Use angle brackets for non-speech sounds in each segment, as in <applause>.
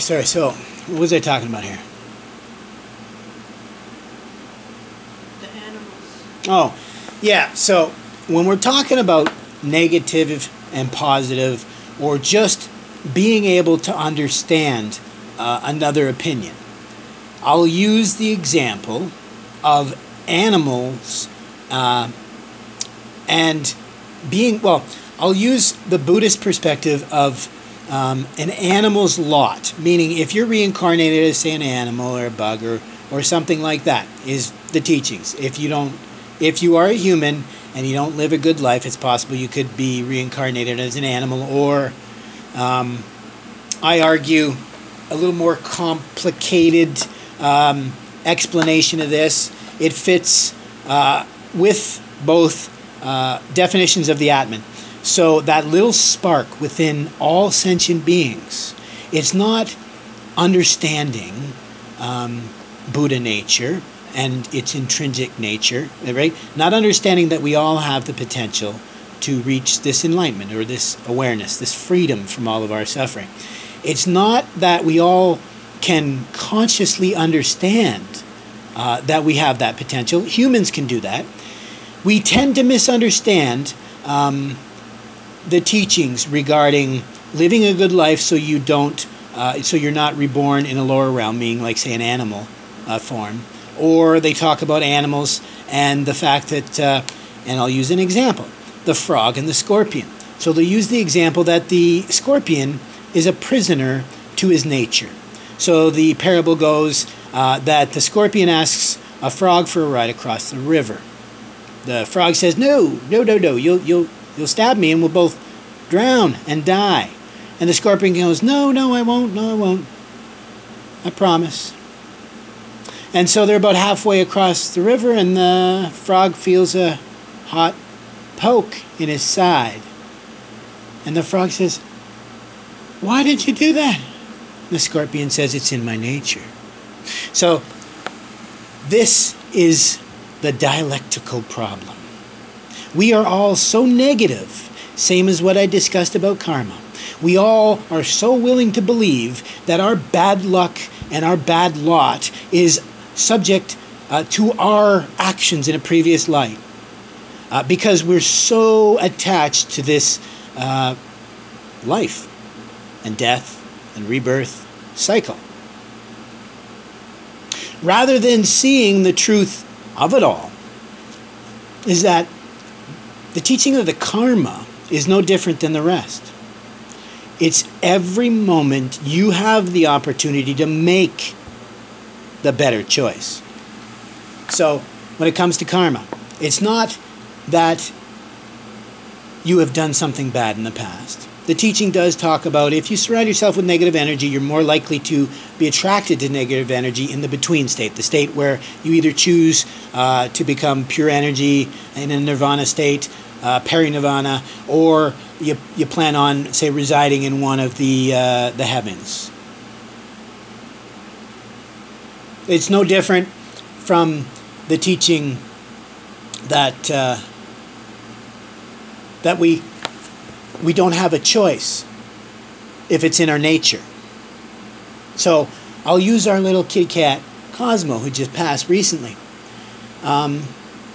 Sorry, so what was I talking about here? The animals. Oh, yeah. So when we're talking about negative and positive, or just being able to understand uh, another opinion, I'll use the example of animals uh, and being, well, I'll use the Buddhist perspective of um, an animal's lot, meaning if you're reincarnated as, say, an animal or a bug or, or something like that, is the teachings. If you don't, if you are a human and you don't live a good life, it's possible you could be reincarnated as an animal or, um, I argue, a little more complicated um, explanation of this. It fits uh, with both uh, definitions of the Atman. So that little spark within all sentient beings, it's not understanding um, Buddha nature and its intrinsic nature, right? Not understanding that we all have the potential to reach this enlightenment or this awareness, this freedom from all of our suffering. It's not that we all can consciously understand uh, that we have that potential. Humans can do that. We tend to misunderstand um, the teachings regarding living a good life so you don't, uh, so you're not reborn in a lower realm, meaning like say an animal uh, form, or they talk about animals and the fact that, uh, and I'll use an example, the frog and the scorpion. So they'll use the example that the scorpion is a prisoner to his nature. So the parable goes uh, that the scorpion asks a frog for a ride across the river. The frog says, "No, no, no, no. You'll, you'll, you'll stab me, and we'll both drown and die." And the scorpion goes, "No, no, I won't. No, I won't. I promise." And so they're about halfway across the river, and the frog feels a hot poke in his side. And the frog says, Why did you do that? The scorpion says, It's in my nature. So, this is the dialectical problem. We are all so negative, same as what I discussed about karma. We all are so willing to believe that our bad luck and our bad lot is subject uh, to our actions in a previous life. Uh, because we're so attached to this uh, life and death and rebirth cycle. Rather than seeing the truth of it all, is that the teaching of the karma is no different than the rest. It's every moment you have the opportunity to make the better choice. So, when it comes to karma, it's not that you have done something bad in the past. The teaching does talk about if you surround yourself with negative energy, you're more likely to be attracted to negative energy in the between state, the state where you either choose uh, to become pure energy in a nirvana state, uh, parinirvana, or you, you plan on, say, residing in one of the, uh, the heavens. It's no different from the teaching that uh, that we we don't have a choice if it's in our nature. So I'll use our little kitty cat Cosmo, who just passed recently, um,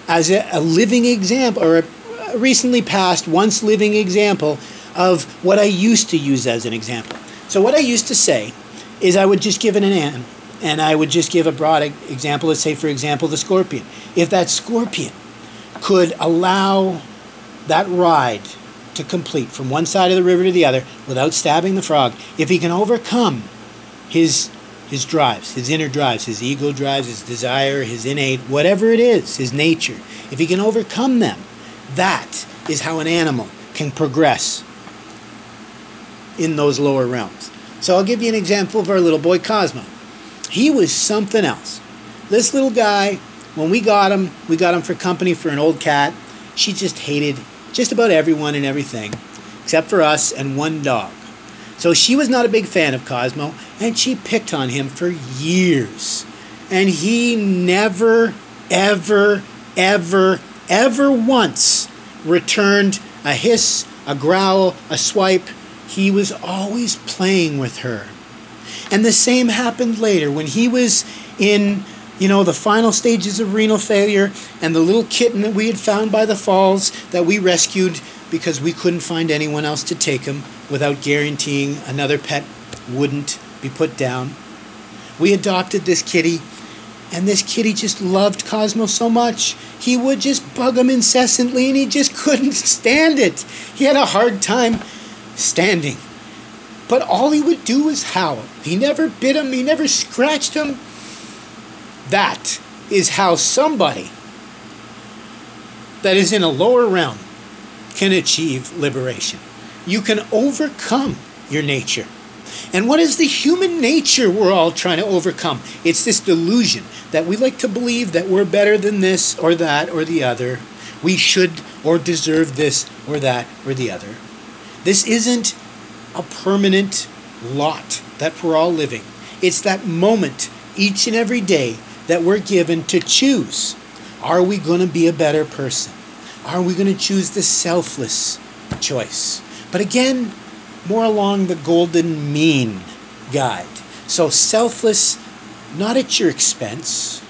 as a, a, living example, or a, recently passed, once living example of what I used to use as an example. So what I used to say is I would just give it an animal and I would just give a broad example. Let's say, for example, the scorpion. If that scorpion could allow that ride to complete from one side of the river to the other without stabbing the frog, if he can overcome his his drives, his inner drives, his ego drives, his desire, his innate, whatever it is, his nature, if he can overcome them, that is how an animal can progress in those lower realms. So I'll give you an example of our little boy Cosmo. He was something else. This little guy, when we got him, we got him for company for an old cat. She just hated just about everyone and everything, except for us and one dog. So she was not a big fan of Cosmo, and she picked on him for years. And he never, ever, ever, ever once returned a hiss, a growl, a swipe. He was always playing with her. And the same happened later when he was in, you know, the final stages of renal failure and the little kitten that we had found by the falls that we rescued because we couldn't find anyone else to take him without guaranteeing another pet wouldn't be put down. We adopted this kitty, and this kitty just loved Cosmo so much. He would just bug him incessantly, and he just <laughs> couldn't stand it. He had a hard time standing. But all he would do was howl. He never bit him, he never scratched him. That is how somebody that is in a lower realm can achieve liberation. You can overcome your nature. And what is the human nature we're all trying to overcome? It's this delusion that we like to believe that we're better than this or that or the other. We should or deserve this or that or the other. This isn't a permanent lot that we're all living. It's that moment each and every day that we're given to choose. Are we going to be a better person? Are we going to choose the selfless choice? But again, more along the golden mean guide. So selfless, not at your expense.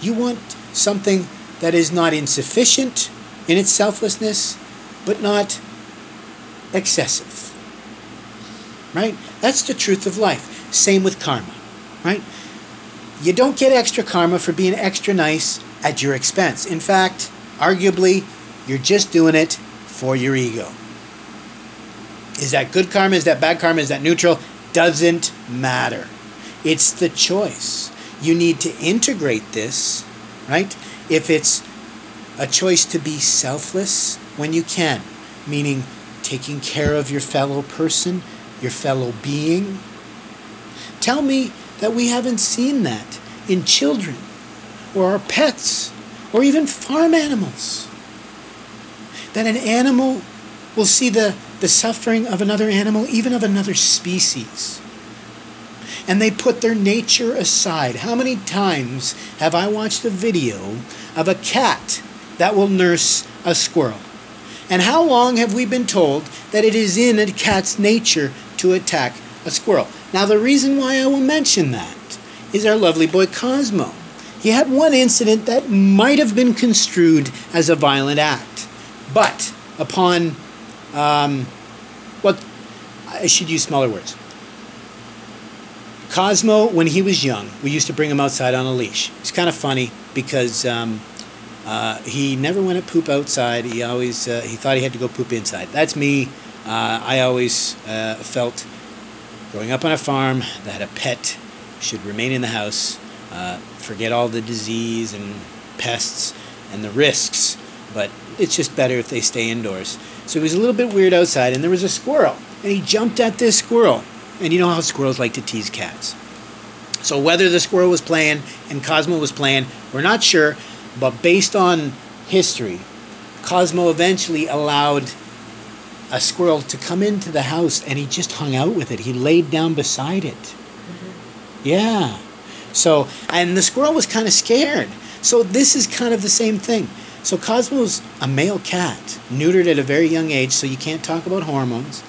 You want something that is not insufficient in its selflessness, but not excessive. Right? That's the truth of life. Same with karma. Right? You don't get extra karma for being extra nice at your expense. In fact, arguably, you're just doing it for your ego. Is that good karma? Is that bad karma? Is that neutral? Doesn't matter. It's the choice. You need to integrate this, right? If it's a choice to be selfless when you can, meaning taking care of your fellow person, your fellow being. Tell me that we haven't seen that in children or our pets or even farm animals. That an animal will see the, the suffering of another animal, even of another species. And they put their nature aside. How many times have I watched a video of a cat that will nurse a squirrel? And how long have we been told that it is in a cat's nature to attack a squirrel? Now, the reason why I will mention that is our lovely boy Cosmo. He had one incident that might have been construed as a violent act, but upon, um, what, I should use smaller words. Cosmo, when he was young, we used to bring him outside on a leash. It's kind of funny because um, uh, he never went to poop outside. He always uh, he thought he had to go poop inside. That's me. Uh, I always uh, felt, growing up on a farm, that a pet should remain in the house, uh, forget all the disease and pests and the risks. But it's just better if they stay indoors. So he was a little bit weird outside, and there was a squirrel, and he jumped at this squirrel. And you know how squirrels like to tease cats. So whether the squirrel was playing and Cosmo was playing, we're not sure. But based on history, Cosmo eventually allowed a squirrel to come into the house and he just hung out with it. He laid down beside it. Mm-hmm. Yeah. So, and the squirrel was kind of scared. So, this is kind of the same thing. So, Cosmo's a male cat, neutered at a very young age, so you can't talk about hormones.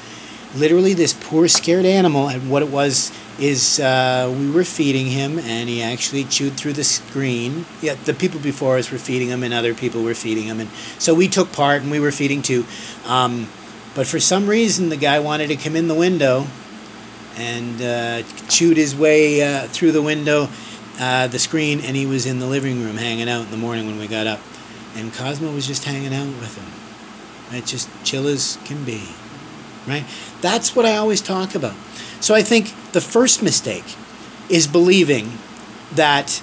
Literally, this poor, scared animal, and what it was is uh, we were feeding him and he actually chewed through the screen. Yeah, the people before us were feeding him and other people were feeding him. And so we took part and we were feeding too. Um, but for some reason, the guy wanted to come in the window and uh, chewed his way uh, through the window, uh, the screen, and he was in the living room hanging out in the morning when we got up. And Cosmo was just hanging out with him. Right? Just chill as can be. Right? That's what I always talk about. So I think the first mistake is believing that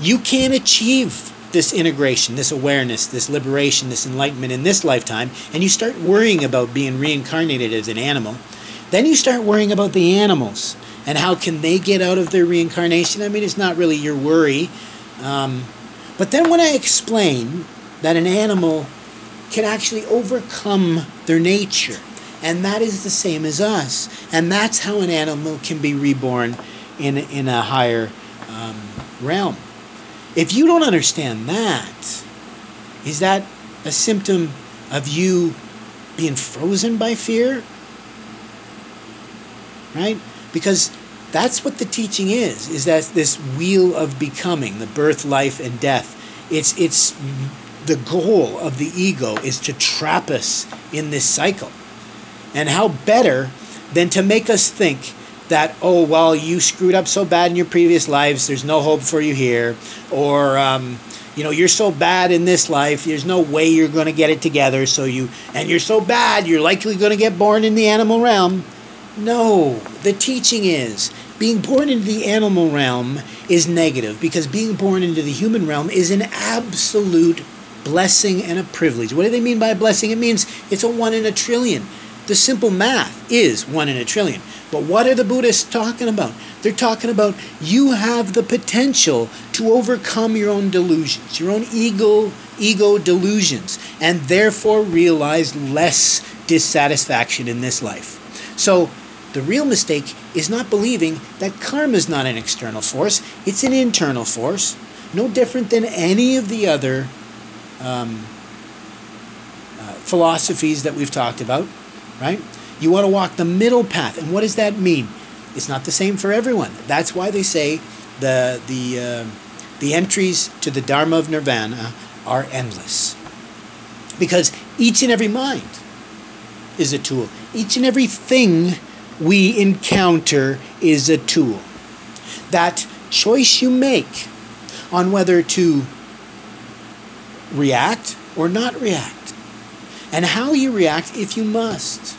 you can't achieve this integration, this awareness, this liberation, this enlightenment in this lifetime, and you start worrying about being reincarnated as an animal. Then you start worrying about the animals and how can they get out of their reincarnation. I mean, it's not really your worry. Um, but then when I explain that an animal can actually overcome their nature, and that is the same as us. And that's how an animal can be reborn in, in a higher um, realm. If you don't understand that, is that a symptom of you being frozen by fear? right? Because that's what the teaching is, is that this wheel of becoming, the birth, life, and death. It's, it's the goal of the ego is to trap us in this cycle. And how better than to make us think that, oh, well, you screwed up so bad in your previous lives, there's no hope for you here. Or, um, you know, you're so bad in this life, there's no way you're going to get it together. So you, and you're so bad, you're likely going to get born in the animal realm. No, the teaching is being born into the animal realm is negative because being born into the human realm is an absolute blessing and a privilege. What do they mean by a blessing? It means it's a one in a trillion. The simple math is one in a trillion. But what are the Buddhists talking about? They're talking about you have the potential to overcome your own delusions, your own ego ego delusions, and therefore realize less dissatisfaction in this life. So the real mistake is not believing that karma is not an external force, it's an internal force, no different than any of the other um, uh, philosophies that we've talked about, right? You want to walk the middle path. And what does that mean? It's not the same for everyone. That's why they say the, the, uh, the entries to the Dharma of Nirvana are endless. Because each and every mind is a tool, each and every thing we encounter is a tool. That choice you make on whether to react or not react, and how you react if you must.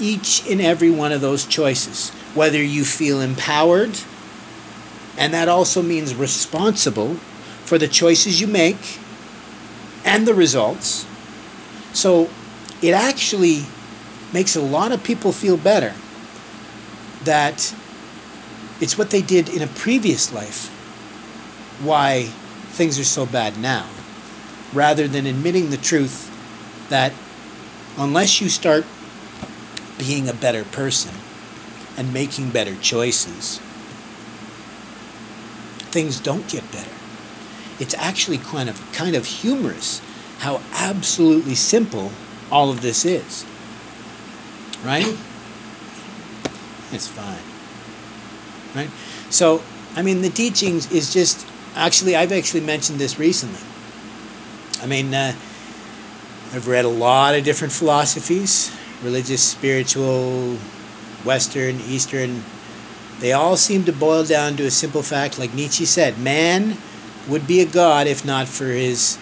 Each and every one of those choices, whether you feel empowered, and that also means responsible for the choices you make and the results. So it actually makes a lot of people feel better that it's what they did in a previous life why things are so bad now rather than admitting the truth that unless you start being a better person and making better choices things don't get better it's actually kind of kind of humorous how absolutely simple all of this is right? It's fine. Right? So, I mean, the teachings is just actually, I've actually mentioned this recently. I mean, uh, I've read a lot of different philosophies religious, spiritual, Western, Eastern. They all seem to boil down to a simple fact, like Nietzsche said man would be a god if not for his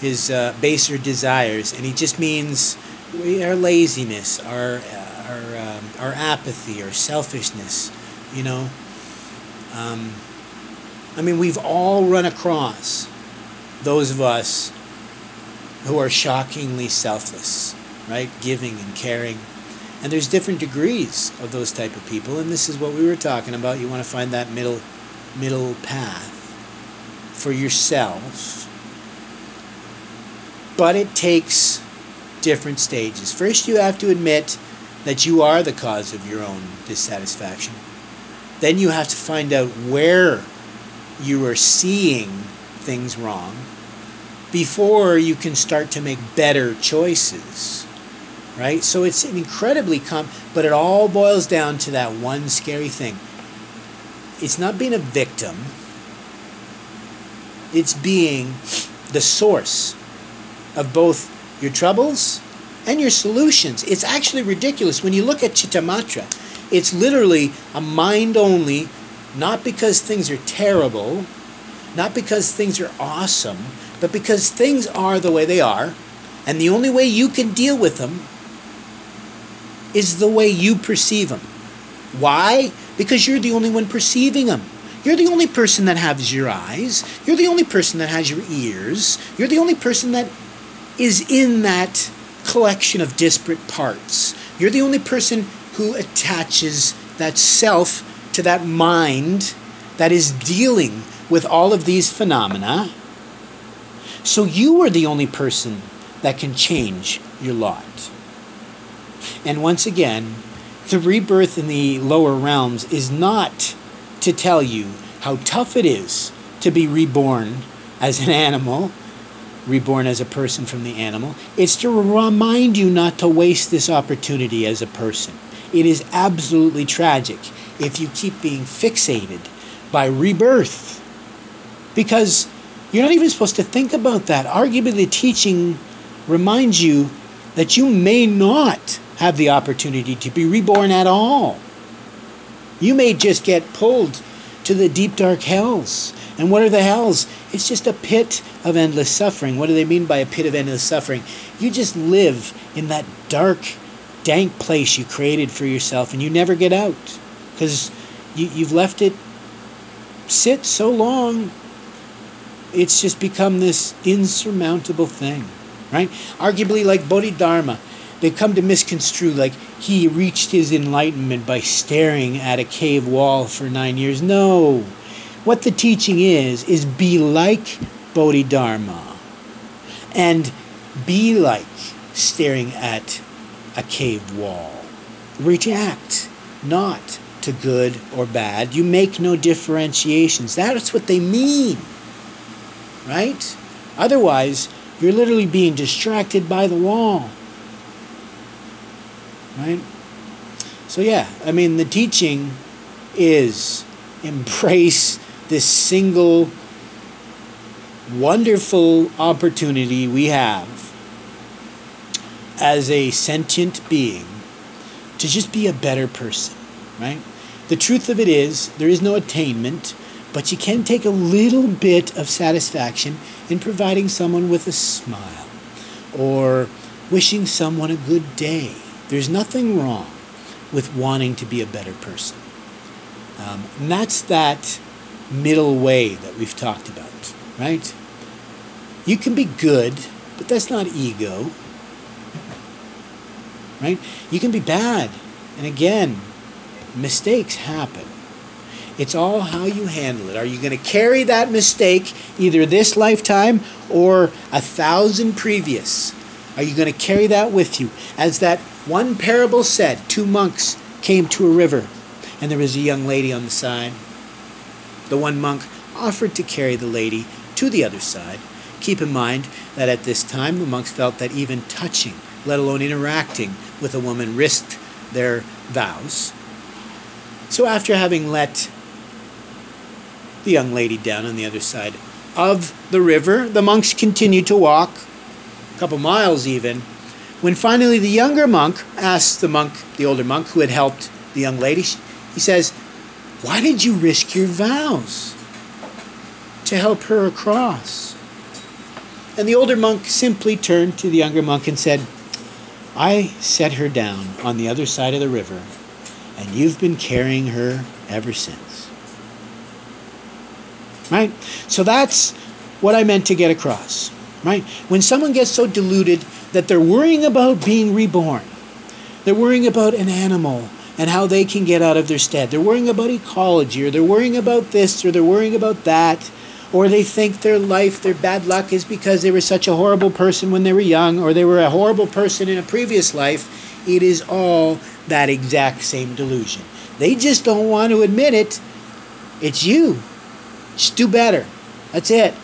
his uh, baser desires, and he just means our laziness, our our um, our apathy, our selfishness, you know. Um, I mean, we've all run across those of us who are shockingly selfless, right? Giving and caring. And there's different degrees of those type of people, and this is what we were talking about. You want to find that middle middle path for yourself. But it takes different stages. First, you have to admit that you are the cause of your own dissatisfaction. Then you have to find out where you are seeing things wrong before you can start to make better choices. Right? So it's an incredibly com but it all boils down to that one scary thing. It's not being a victim. It's being the source of both your troubles and your solutions. It's actually ridiculous. When you look at Chittamatra, it's literally a mind only, not because things are terrible, not because things are awesome, but because things are the way they are, and the only way you can deal with them is the way you perceive them. Why? Because you're the only one perceiving them. You're the only person that has your eyes. You're the only person that has your ears. You're the only person that is in that collection of disparate parts. You're the only person who attaches that self to that mind that is dealing with all of these phenomena. So you are the only person that can change your lot. And once again, the rebirth in the lower realms is not to tell you how tough it is to be reborn as an animal reborn as a person from the animal. It's to remind you not to waste this opportunity as a person. it is absolutely tragic if you keep being fixated by rebirth. Because you're not even supposed to think about that. Arguably, the teaching reminds you that you may not have the opportunity to be reborn at all. You may just get pulled to the deep, dark hells. And what are the hells? It's just a pit of endless suffering. What do they mean by a pit of endless suffering? You just live in that dark, dank place you created for yourself and you never get out because you, you've left it sit so long. It's just become this insurmountable thing, right? Arguably, like Bodhidharma, they come to misconstrue like he reached his enlightenment by staring at a cave wall for nine years. No. What the teaching is, is be like Bodhidharma and be like staring at a cave wall. React not to good or bad. You make no differentiations. That's what they mean. Right? Otherwise, you're literally being distracted by the wall right? So, yeah, I mean, the teaching is <laughs> embrace this single wonderful opportunity we have as a sentient being to just be a better person, right? The truth of it is, there is no attainment, but you can take a little bit of satisfaction in providing someone with a smile or wishing someone a good day there's nothing wrong with wanting to be a better person. Um, and that's that middle way that we've talked about, right? You can be good, but that's not ego, right? You can be bad. And again, mistakes happen. It's all how you handle it. Are you going to carry that mistake either this lifetime or a thousand previous? Are you going to carry that with you? As that one parable said two monks came to a river, and there was a young lady on the side. The one monk offered to carry the lady to the other side. Keep in mind that at this time the monks felt that even touching, let alone interacting with a woman, risked their vows. So after having let the young lady down on the other side of the river, the monks continued to walk, a couple miles even, when finally the younger monk asked the monk, the older monk who had helped the young lady, he says, Why did you risk your vows to help her across? And the older monk simply turned to the younger monk and said, I set her down on the other side of the river, and you've been carrying her ever since. Right? So that's what I meant to get across. Right? When someone gets so deluded that they're worrying about being reborn. They're worrying about an animal and how they can get out of their stead. They're worrying about ecology, or they're worrying about this, or they're worrying about that, or they think their life, their bad luck is because they were such a horrible person when they were young, or they were a horrible person in a previous life. It is all that exact same delusion. They just don't want to admit it. It's you. Just do better. That's it.